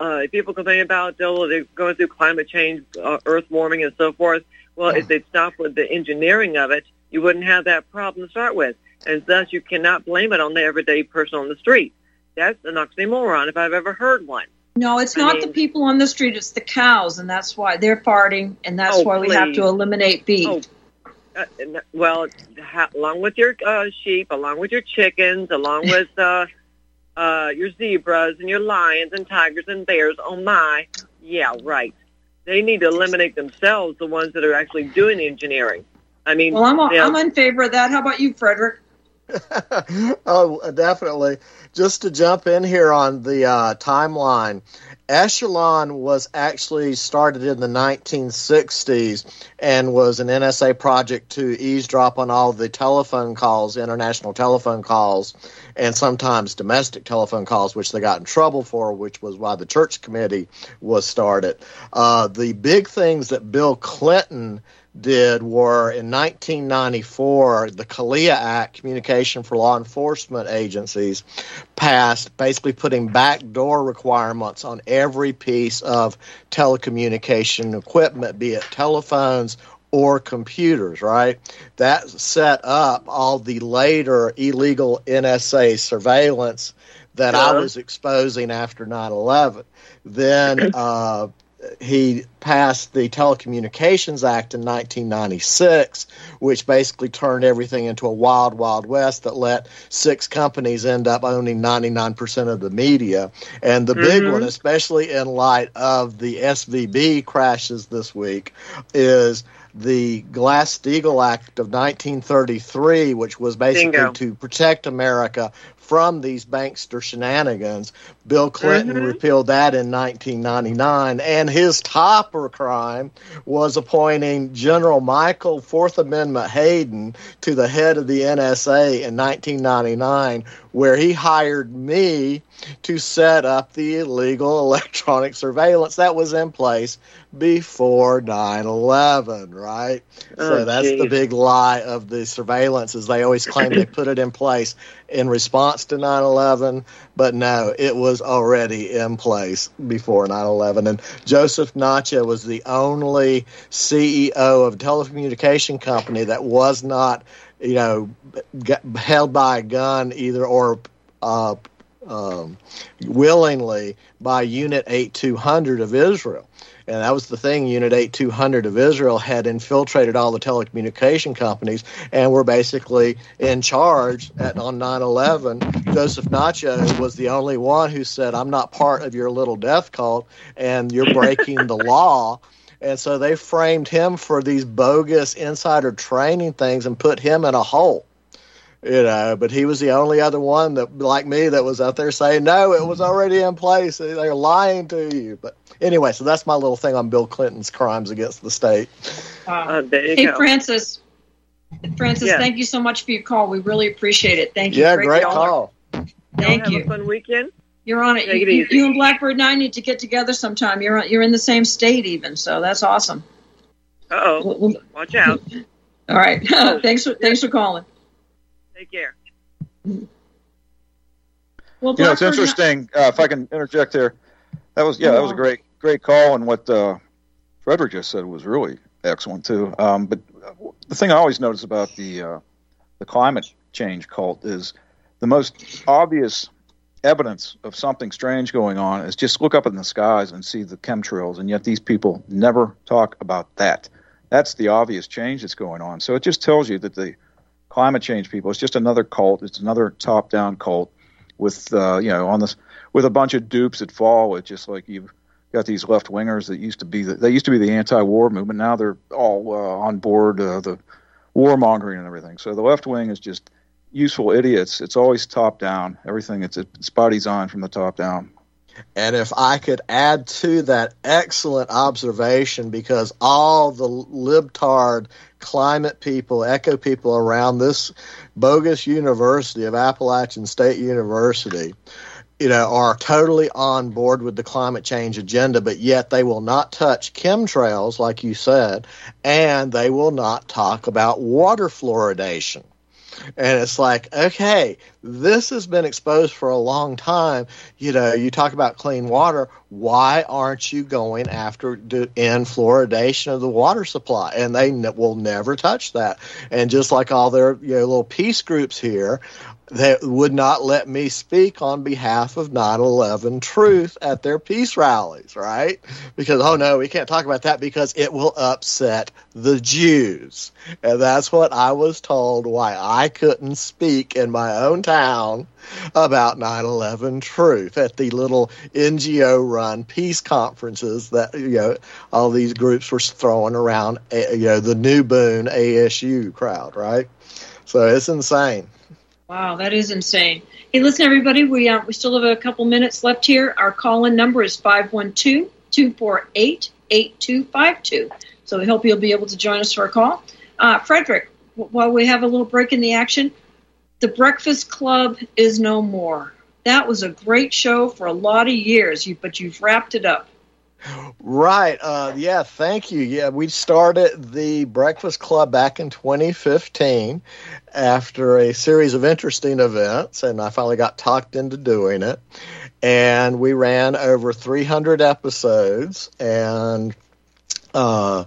Uh, people complain about oh, they're going through climate change, uh, Earth warming, and so forth. Well, if they'd stop with the engineering of it, you wouldn't have that problem to start with. And thus, you cannot blame it on the everyday person on the street. That's an oxymoron if I've ever heard one. No, it's I not mean- the people on the street. It's the cows, and that's why they're farting, and that's Oh, why we have to eliminate beef. Oh, uh, well, ha- along with your uh, sheep, along with your chickens, along with uh, uh, your zebras and your lions and tigers and bears. Oh my, yeah, right. They need to eliminate themselves, the ones that are actually doing the engineering. I mean, Well, I'm, know, I'm in favor of that. How about you, Frederick? oh, definitely. Just to jump in here on the uh, timeline, Echelon was actually started in the 1960s and was an NSA project to eavesdrop on all the telephone calls, international telephone calls, and sometimes domestic telephone calls, which they got in trouble for, which was why the Church Committee was started. Uh, the big things that Bill Clinton did were in 1994, the CALEA Act, Communication for Law Enforcement Agencies, passed, basically putting backdoor requirements on every piece of telecommunication equipment, be it telephones or computers, right? That set up all the later illegal NSA surveillance that I was exposing after 9 11. Then uh, he passed the Telecommunications Act in 1996, which basically turned everything into a wild, wild west that let six companies end up owning 99% of the media. And the big Mhm. one, especially in light of the SVB crashes this week, is the Glass-Steagall Act of 1933, which was basically Bingo. to protect America from these bankster shenanigans. Bill Clinton Mhm. repealed that in 1999, and his topper crime was appointing General Michael Fourth Amendment Hayden to the head of the NSA in 1999, where he hired me to set up the illegal electronic surveillance that was in place before 9/11, right? so Oh, that's the big lie of the surveillance is they always claim they put it in place in response to 9/11, but no, it was already in place before 9/11 and Joseph Nacchio was the only CEO of a telecommunication company that was not, you know, held by a gun either or uh, um, willingly by Unit 8200 of Israel. And that was the thing. Unit 8200 of Israel had infiltrated all the telecommunication companies and were basically in charge at, on 9 11. Joseph Nacchio was the only one who said, I'm not part of your little death cult and you're breaking the law. And so they framed him for these bogus insider training things and put him in a hole you know but he was the only other one that like me that was out there saying no it was already in place they're lying to you but anyway so that's my little thing on bill clinton's crimes against the state Wow. there you hey, go. Frances. Frances, Yeah. thank you so much for your call. We really appreciate it. Thank you. yeah great caller. call Thank have you. a fun weekend. You're on it. Take You, it you, easy. you and Blackbird Nine need to get together sometime. You're on, you're in the same state even, so that's awesome. Uh oh. Watch out. All right. thanks for thanks for calling. Take care. Well, You know, it's Blackbird Nine- interesting. Uh, if I can interject there, that was yeah, that was a great great call, and what uh, Frederick just said was really excellent too. Um, but the thing I always notice about the uh, the climate change cult is the most obvious evidence of something strange going on is just look up in the skies and see the chemtrails, and yet these people never talk about that. That's the obvious change that's going on. So it just tells you that the climate change people. It's just another cult. It's another top down cult with uh, you know on this with a bunch of dupes that fall It's just like you've got these left wingers that used to be the, they used to be the anti-war movement. Now they're all uh, on board uh, the warmongering and everything. So the left wing is just useful idiots. It's always top down everything it's it's bodies on from the top down And if I could add to that excellent observation, because all the libtard climate people, echo people around this bogus university of Appalachian State University, you know, are totally on board with the climate change agenda, but yet they will not touch chemtrails, like you said, and they will not talk about water fluoridation. And it's like, okay, this has been exposed for a long time. You know, you talk about clean water. Why aren't you going after the in fluoridation of the water supply? And they n- will never touch that. And just like all their you know little peace groups here, they would not let me speak on behalf of 9/11 Truth at their peace rallies, right? Because oh no, we can't talk about that because it will upset the Jews. And that's what I was told why I couldn't speak in my own town about 9/11 Truth at the little NGO run peace conferences that you know all these groups were throwing around eh, you know the New Boone ASU crowd, right? So it's insane. Wow, that is insane. Hey, listen, everybody, we uh, we still have a couple minutes left here. Our call-in number is 512-248-8252. So we hope you'll be able to join us for a call. Uh, Frederick, while we have a little break in the action, the Breakfast Club is no more. That was a great show for a lot of years, but you've wrapped it up. Right. Uh, yeah. Thank you. Yeah, we started the Breakfast Club back in 2015 after a series of interesting events, and I finally got talked into doing it. And we ran over 300 episodes, and uh,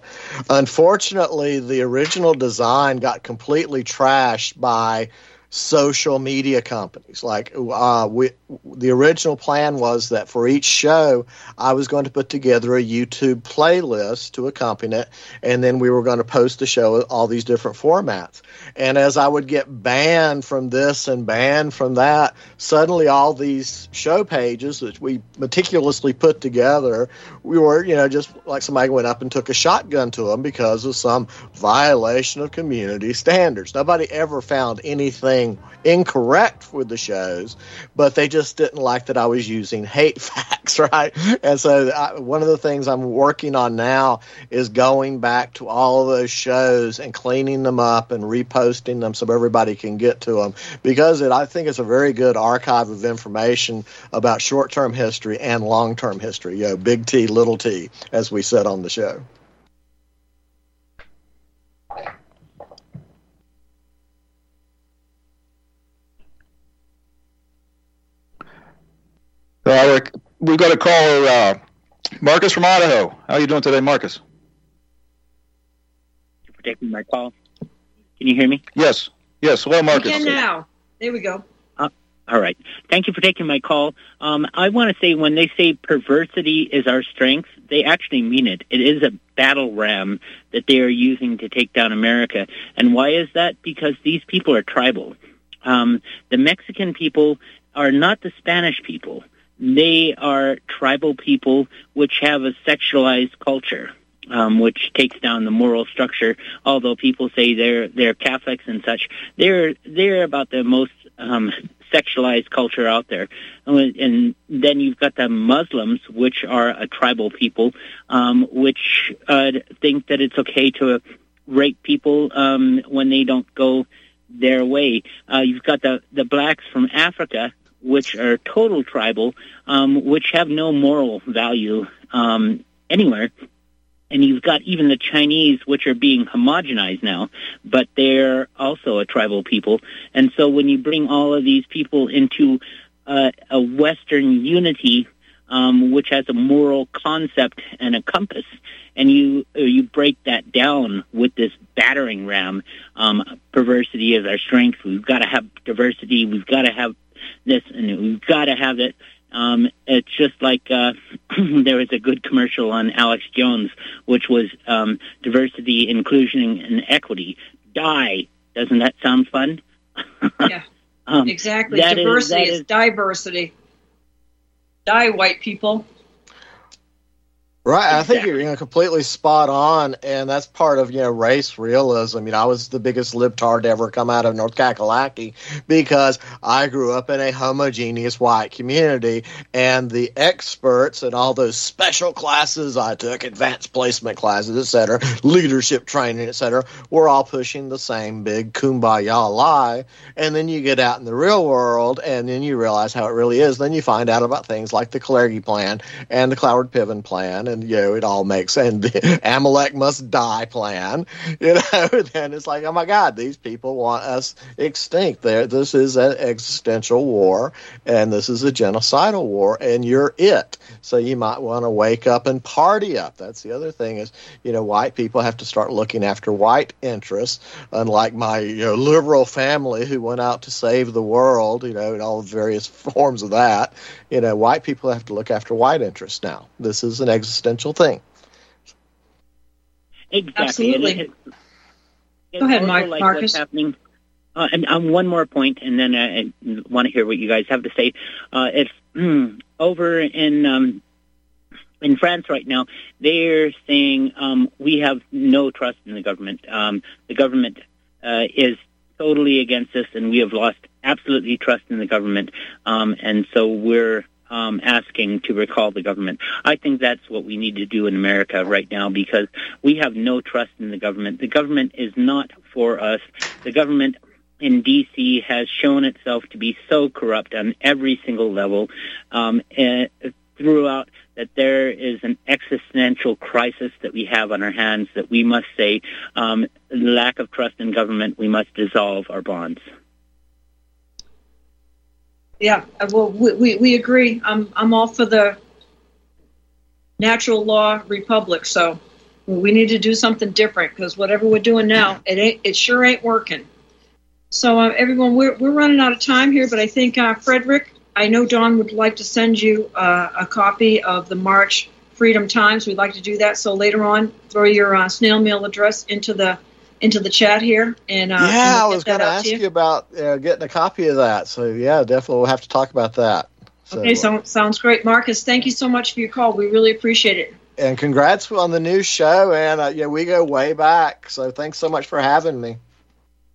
unfortunately, the original design got completely trashed by social media companies. Like uh, we, the original plan was that for each show, I was going to put together a YouTube playlist to accompany it, and then we were going to post the show all these different formats. And as I would get banned from this and banned from that, suddenly all these show pages that we meticulously put together, we were, you know, just like somebody went up and took a shotgun to them because of some violation of community standards. Nobody ever found anything incorrect with the shows, but they just didn't like that I was using hate facts, right? And so I, one of the things I'm working on now is going back to all those shows and cleaning them up and reposting them so everybody can get to them because it, I think it's a very good archive of information about short-term history and long-term history. You know, big T, little T, as we said on the show. Uh, we've got a caller, uh, Marcus from Idaho. How are you doing today, Marcus? Thank you for taking my call. Can you hear me? Yes. Yes. Hello, Marcus. We can now. There we go. Uh, all right. Thank you for taking my call. Um, I want to say when they say perversity is our strength, they actually mean it. It is a battle ram that they are using to take down America. And why is that? Because these people are tribal. Um, the Mexican people are not the Spanish people they are tribal people which have a sexualized culture, um, which takes down the moral structure. Although people say they're they're Catholics and such, they're they're about the most um, sexualized culture out there. And then you've got the Muslims, which are a tribal people, um, which uh, think that it's okay to rape people um, when they don't go their way. Uh, you've got the the blacks from Africa which are total tribal, um, which have no moral value um, anywhere. And you've got even the Chinese, which are being homogenized now, but they're also a tribal people. And so when you bring all of these people into uh, a Western unity, um, which has a moral concept and a compass, and you uh, you break that down with this battering ram. Um, perversity is our strength. We've got to have diversity. We've got to have this, and we've got to have it. Um, it's just like uh, there was a good commercial on Alex Jones, which was um, diversity, inclusion, and equity. Die. Doesn't that sound fun? yeah, um, exactly. Diversity is, is, is diversity. Die, white people. Right, I think you're you know, completely spot on, and that's part of you know race realism. You know, I was the biggest libtard to ever come out of North Kakalaki because I grew up in a homogeneous white community, and the experts and all those special classes I took, advanced placement classes, etc., leadership training, etc., were all pushing the same big kumbaya lie. And then you get out in the real world, and then you realize how it really is. Then you find out about things like the Kalergi plan and the Cloward Piven plan and you know it all makes and the Amalek must die plan. You know, then it's like, oh my God, these people want us extinct. There, this is an existential war, and this is a genocidal war, and you're it. So you might want to wake up and party up. That's the other thing is, you know, white people have to start looking after white interests, unlike my you know liberal family who went out to save the world. You know, in all the various forms of that. You know, white people have to look after white interests now. This is an existential existential thing. Exactly. Absolutely. It, it, Go ahead, Mark, like Marcus. What's happening. Uh, and um, one more point, and then I, I want to hear what you guys have to say. Uh, it's over in um, in France right now. They're saying um, we have no trust in the government. Um, the government uh, is totally against us, and we have lost absolutely trust in the government. Um, and so we're um, asking to recall the government. I think that's what we need to do in America right now because we have no trust in the government. The government is not for us. The government in D.C. has shown itself to be so corrupt on every single level um, throughout that there is an existential crisis that we have on our hands that we must say um, lack of trust in government, we must dissolve our bonds. Yeah, uh, well, we, we, we agree. I'm, I'm all for the natural law republic, so we need to do something different because whatever we're doing now, it ain't, it sure ain't working. So, uh, everyone, we're, we're running out of time here, but I think, uh, Frederick, I know Don would like to send you uh, a copy of the March Freedom Times. We'd like to do that. So later on, throw your uh, snail mail address into the into the chat here. And uh, yeah, and I was going to ask you. you about uh, getting a copy of that. So yeah, definitely we'll have to talk about that. So, okay, so, sounds great, Marcus. Thank you so much for your call. We really appreciate it. And congrats on the new show. And uh, yeah, we go way back. So thanks so much for having me.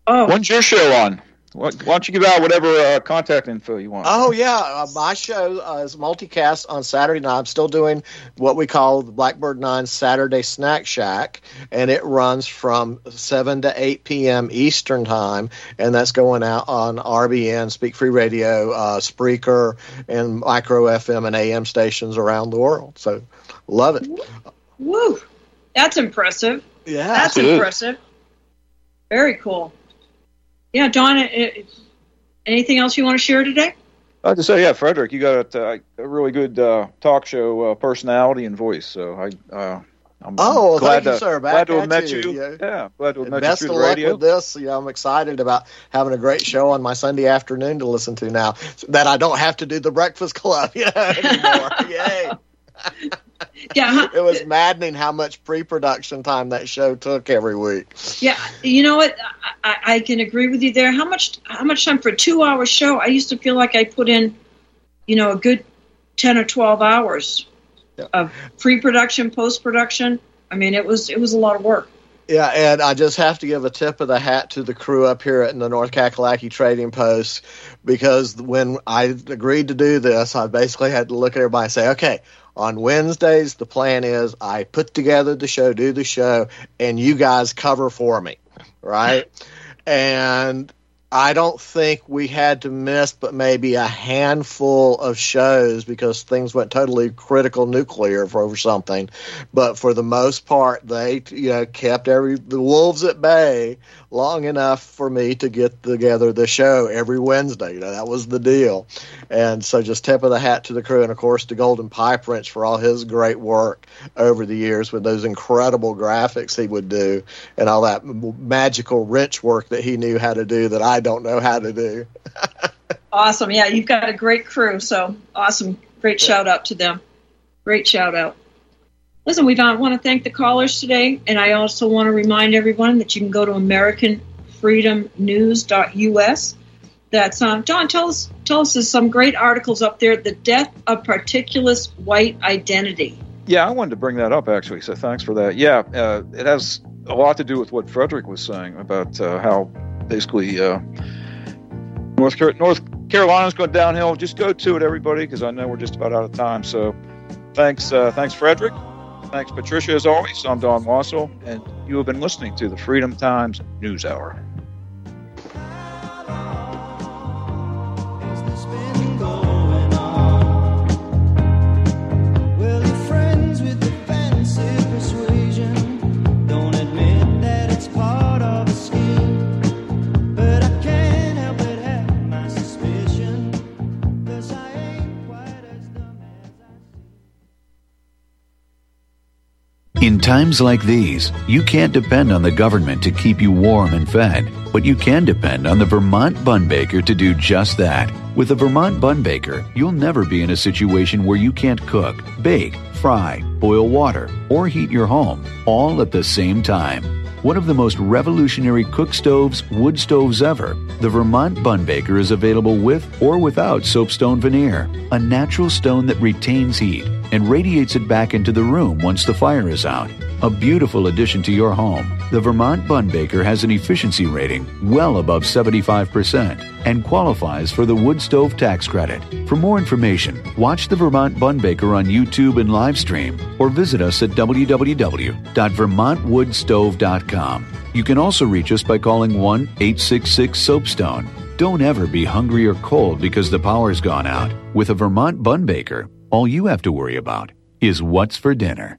Oh, when's your show on? Why don't you give out whatever uh, contact info you want? Oh yeah, uh, my show uh, is multicast on Saturday night. I'm still doing what we call the Blackbird Nine Saturday Snack Shack, and it runs from seven to eight p.m. Eastern time, and that's going out on RBN, Speak Free Radio, uh, Spreaker, and Micro FM and AM stations around the world. So, love it. Woo, that's impressive. Yeah, that's impressive. Very cool. Yeah, Don, uh, anything else you want to share today? I have to say, yeah, Frederick, you got a, a really good uh, talk show uh, personality and voice. So I, uh, I'm, oh, I'm glad thank you, to, sir. Glad to have met you. you. Yeah. yeah, glad to have met Best you of through luck radio. with this. Yeah, I'm excited about having a great show on my Sunday afternoon to listen to now. That I don't have to do the Breakfast Club anymore. Yay! yeah, it was maddening how much pre-production time that show took every week. Yeah, you know what? I, I can agree with you there. How much? How much time for a two-hour show? I used to feel like I put in, you know, a good ten or twelve hours yeah. of pre-production, post-production. I mean, it was it was a lot of work. Yeah, and I just have to give a tip of the hat to the crew up here at the North Kakalaki Trading Post because when I agreed to do this, I basically had to look at everybody and say, okay, on Wednesdays, the plan is I put together the show, do the show, and you guys cover for me, right? and I don't think we had to miss but maybe a handful of shows because things went totally critical nuclear for over something. But for the most part, they you know kept every the wolves at bay long enough for me to get together the show every Wednesday. You know that was the deal, and so just tip of the hat to the crew and of course to Golden Pipe Wrench for all his great work over the years with those incredible graphics he would do and all that magical wrench work that he knew how to do that I don't know how to do. awesome. Yeah, you've got a great crew. So awesome. Great shout out to them. Great shout out. Listen, we want to thank the callers today, and I also want to remind everyone that you can go to AmericanFreedomNews.us. That's um, John. Tell us, tell us, there's some great articles up there. The death of particulous white identity. Yeah, I wanted to bring that up actually. So thanks for that. Yeah, uh, it has a lot to do with what Frederick was saying about uh, how basically uh, North Car- North Carolina's going downhill. Just go to it, everybody, because I know we're just about out of time. So, thanks, uh, thanks, Frederick. Thanks, Patricia. As always, I'm Don Wassall, and you have been listening to the Freedom Times News Hour. Times like these, you can't depend on the government to keep you warm and fed, but you can depend on the Vermont Bun Baker to do just that. With the Vermont Bun Baker, you'll never be in a situation where you can't cook, bake, fry, boil water, or heat your home, all at the same time. One of the most revolutionary cook stoves, wood stoves ever, the Vermont Bun Baker is available with or without soapstone veneer, a natural stone that retains heat and radiates it back into the room once the fire is out. A beautiful addition to your home The Vermont Bun Baker has an efficiency rating well above 75% and qualifies for the wood stove tax credit. For more information, watch the Vermont Bun Baker on YouTube and live stream or visit us at www.vermontwoodstove.com. You can also reach us by calling 1 866 Soapstone. Don't ever be hungry or cold because the power's gone out. With a Vermont Bun Baker, all you have to worry about is what's for dinner.